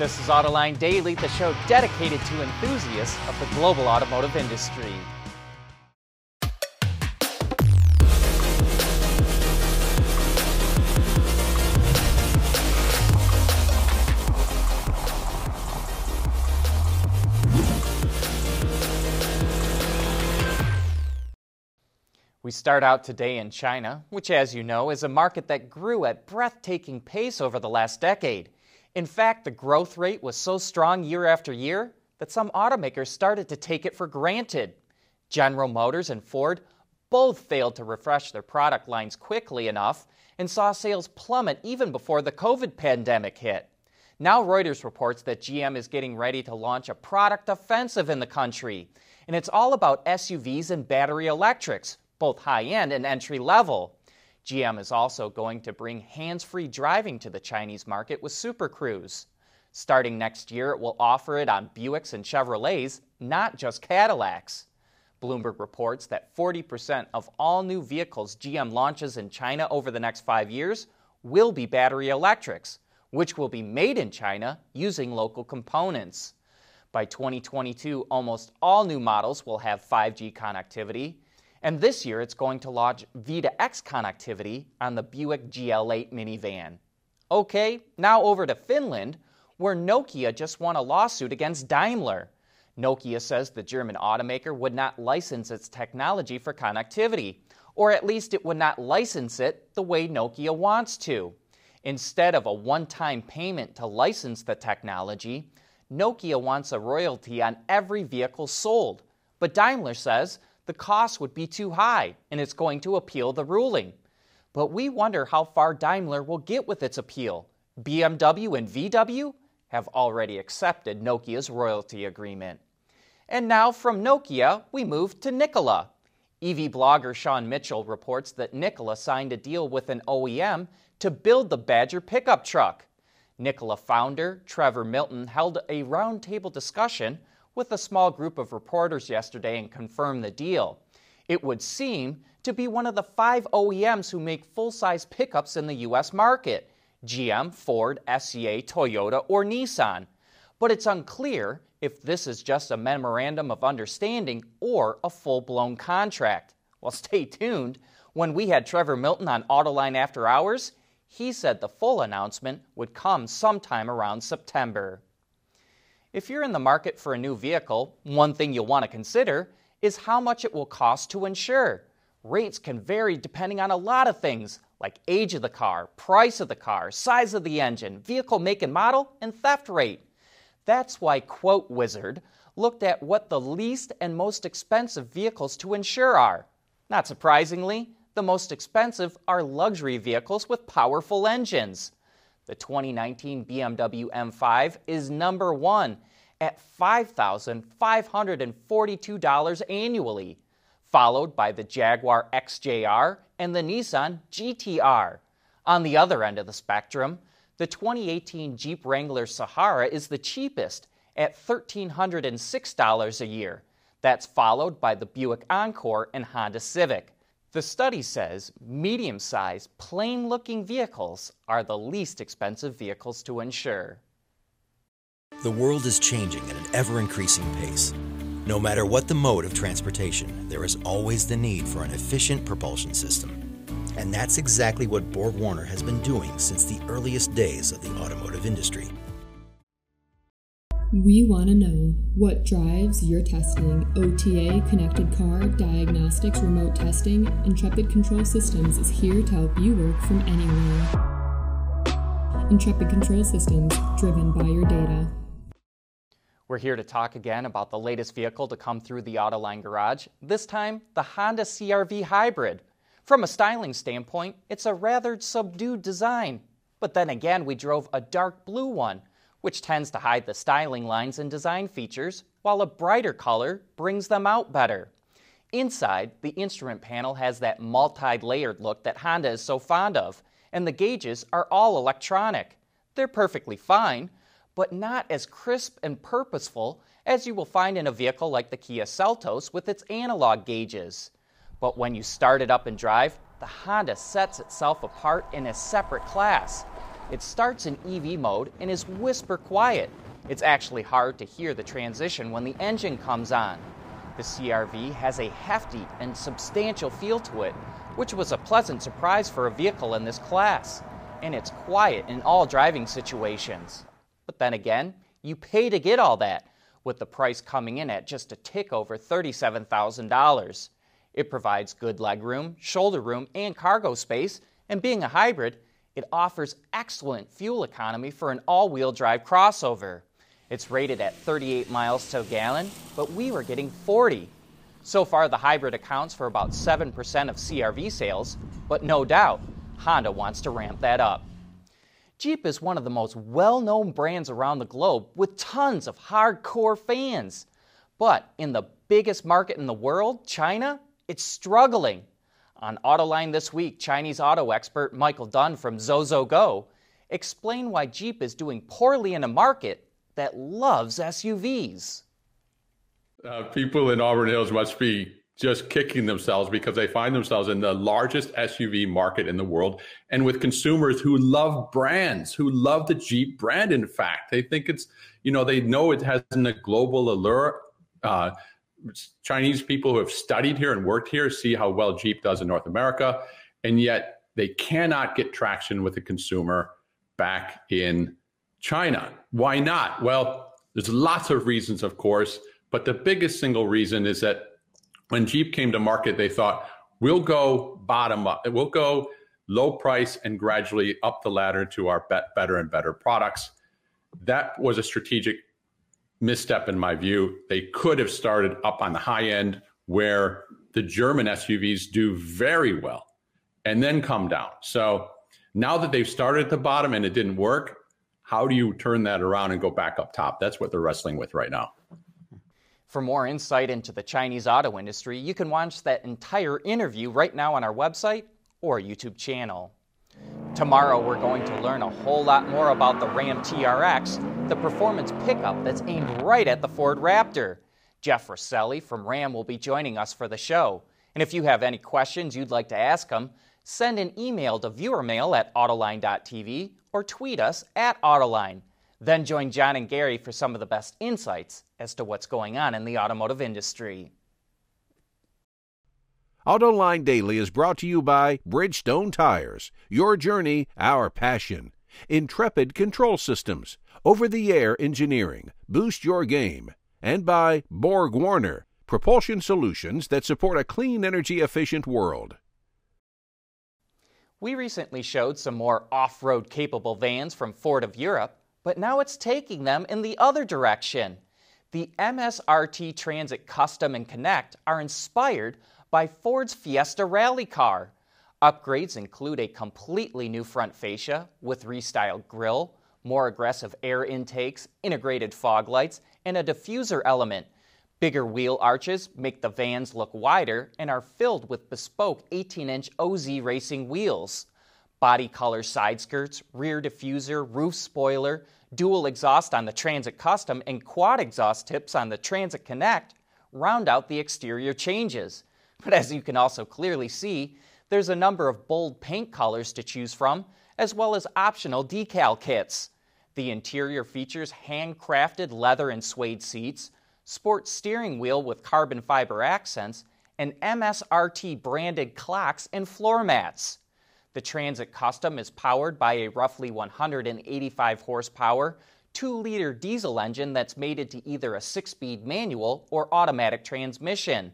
This is Autoline Daily, the show dedicated to enthusiasts of the global automotive industry. We start out today in China, which, as you know, is a market that grew at breathtaking pace over the last decade. In fact, the growth rate was so strong year after year that some automakers started to take it for granted. General Motors and Ford both failed to refresh their product lines quickly enough and saw sales plummet even before the COVID pandemic hit. Now, Reuters reports that GM is getting ready to launch a product offensive in the country, and it's all about SUVs and battery electrics, both high end and entry level. GM is also going to bring hands free driving to the Chinese market with Super Cruise. Starting next year, it will offer it on Buicks and Chevrolets, not just Cadillacs. Bloomberg reports that 40% of all new vehicles GM launches in China over the next five years will be battery electrics, which will be made in China using local components. By 2022, almost all new models will have 5G connectivity, and this year, it's going to launch V2X connectivity on the Buick GL8 minivan. Okay, now over to Finland, where Nokia just won a lawsuit against Daimler. Nokia says the German automaker would not license its technology for connectivity, or at least it would not license it the way Nokia wants to. Instead of a one time payment to license the technology, Nokia wants a royalty on every vehicle sold. But Daimler says the cost would be too high and it's going to appeal the ruling. But we wonder how far Daimler will get with its appeal. BMW and VW have already accepted Nokia's royalty agreement. And now from Nokia, we move to Nikola. EV blogger Sean Mitchell reports that Nikola signed a deal with an OEM to build the Badger pickup truck. Nikola founder Trevor Milton held a roundtable discussion with a small group of reporters yesterday and confirmed the deal. It would seem to be one of the five OEMs who make full size pickups in the U.S. market GM, Ford, FCA, Toyota, or Nissan. But it's unclear if this is just a memorandum of understanding or a full blown contract. Well, stay tuned. When we had Trevor Milton on Autoline After Hours, he said the full announcement would come sometime around September. If you're in the market for a new vehicle, one thing you'll want to consider is how much it will cost to insure. Rates can vary depending on a lot of things like age of the car, price of the car, size of the engine, vehicle make and model, and theft rate. That's why QuoteWizard looked at what the least and most expensive vehicles to insure are. Not surprisingly, the most expensive are luxury vehicles with powerful engines. The 2019 BMW M5 is number one at $5,542 annually, followed by the Jaguar XJR and the Nissan GTR. On the other end of the spectrum, the 2018 Jeep Wrangler Sahara is the cheapest at $1,306 a year. That's followed by the Buick Encore and Honda Civic. The study says medium sized, plain looking vehicles are the least expensive vehicles to insure. The world is changing at an ever increasing pace. No matter what the mode of transportation, there is always the need for an efficient propulsion system. And that's exactly what BorgWarner has been doing since the earliest days of the automotive industry. We want to know what drives your testing. OTA, connected car, diagnostics, remote testing, Intrepid Control Systems is here to help you work from anywhere. Intrepid Control Systems, driven by your data. We're here to talk again about the latest vehicle to come through the Autoline garage, this time the Honda CRV Hybrid. From a styling standpoint, it's a rather subdued design. But then again, we drove a dark blue one which tends to hide the styling lines and design features, while a brighter color brings them out better. Inside, the instrument panel has that multi layered look that Honda is so fond of, and the gauges are all electronic. They're perfectly fine, but not as crisp and purposeful as you will find in a vehicle like the Kia Seltos with its analog gauges. But when you start it up and drive, the Honda sets itself apart in a separate class. It starts in EV mode and is whisper quiet. It's actually hard to hear the transition when the engine comes on. The CRV has a hefty and substantial feel to it, which was a pleasant surprise for a vehicle in this class. And it's quiet in all driving situations. But then again, you pay to get all that, with the price coming in at just a tick over $37,000. It provides good legroom, shoulder room, and cargo space, and being a hybrid, it offers excellent fuel economy for an all wheel drive crossover. It's rated at 38 miles to a gallon, but we were getting 40. So far, the hybrid accounts for about 7% of CRV sales, but no doubt, Honda wants to ramp that up. Jeep is one of the most well known brands around the globe with tons of hardcore fans. But in the biggest market in the world, China, it's struggling. On Autoline this week, Chinese auto expert Michael Dunn from ZozoGo explained why Jeep is doing poorly in a market that loves SUVs. Uh, people in Auburn Hills must be just kicking themselves because they find themselves in the largest SUV market in the world and with consumers who love brands, who love the Jeep brand. In fact, they think it's, you know, they know it has a global allure. Uh, Chinese people who have studied here and worked here see how well Jeep does in North America, and yet they cannot get traction with the consumer back in China. Why not? Well, there's lots of reasons, of course, but the biggest single reason is that when Jeep came to market, they thought, we'll go bottom up, we'll go low price and gradually up the ladder to our better and better products. That was a strategic misstep in my view. They could have started up on the high end where the German SUVs do very well and then come down. So now that they've started at the bottom and it didn't work, how do you turn that around and go back up top? That's what they're wrestling with right now. For more insight into the Chinese auto industry, you can watch that entire interview right now on our website or YouTube channel. Tomorrow, we're going to learn a whole lot more about the Ram TRX, the performance pickup that's aimed right at the Ford Raptor. Jeff Rosselli from Ram will be joining us for the show. And if you have any questions you'd like to ask him, send an email to viewermail at autoline.tv or tweet us at Autoline. Then join John and Gary for some of the best insights as to what's going on in the automotive industry. AutoLine Daily is brought to you by Bridgestone Tires, your journey, our passion. Intrepid Control Systems, over the air engineering, boost your game. And by BorgWarner, propulsion solutions that support a clean energy efficient world. We recently showed some more off road capable vans from Ford of Europe, but now it's taking them in the other direction. The MSRT Transit Custom and Connect are inspired by Ford's Fiesta rally car. Upgrades include a completely new front fascia with restyled grille, more aggressive air intakes, integrated fog lights, and a diffuser element. Bigger wheel arches make the vans look wider and are filled with bespoke 18 inch OZ racing wheels. Body color side skirts, rear diffuser, roof spoiler, dual exhaust on the Transit Custom, and quad exhaust tips on the Transit Connect round out the exterior changes. But as you can also clearly see, there's a number of bold paint colors to choose from, as well as optional decal kits. The interior features handcrafted leather and suede seats, sports steering wheel with carbon fiber accents, and MSRT branded clocks and floor mats. The Transit Custom is powered by a roughly 185 horsepower, 2 liter diesel engine that's mated to either a 6 speed manual or automatic transmission.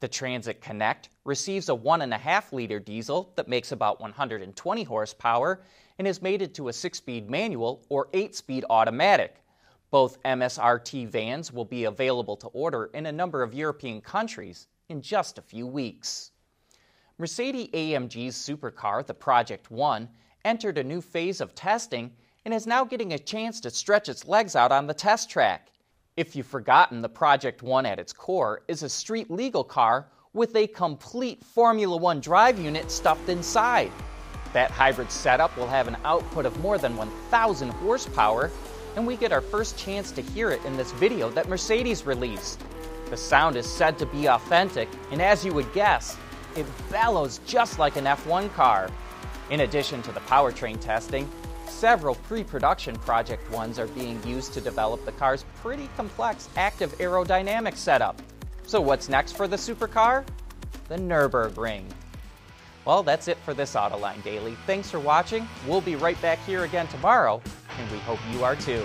The Transit Connect receives a 1.5 liter diesel that makes about 120 horsepower and is mated to a 6 speed manual or 8 speed automatic. Both MSRT vans will be available to order in a number of European countries in just a few weeks. Mercedes AMG's supercar, the Project One, entered a new phase of testing and is now getting a chance to stretch its legs out on the test track. If you've forgotten, the Project One at its core is a street legal car with a complete Formula One drive unit stuffed inside. That hybrid setup will have an output of more than 1,000 horsepower, and we get our first chance to hear it in this video that Mercedes released. The sound is said to be authentic, and as you would guess, it bellows just like an F1 car. In addition to the powertrain testing, Several pre production Project 1s are being used to develop the car's pretty complex active aerodynamic setup. So, what's next for the supercar? The Nürburgring. Well, that's it for this Autoline Daily. Thanks for watching. We'll be right back here again tomorrow, and we hope you are too.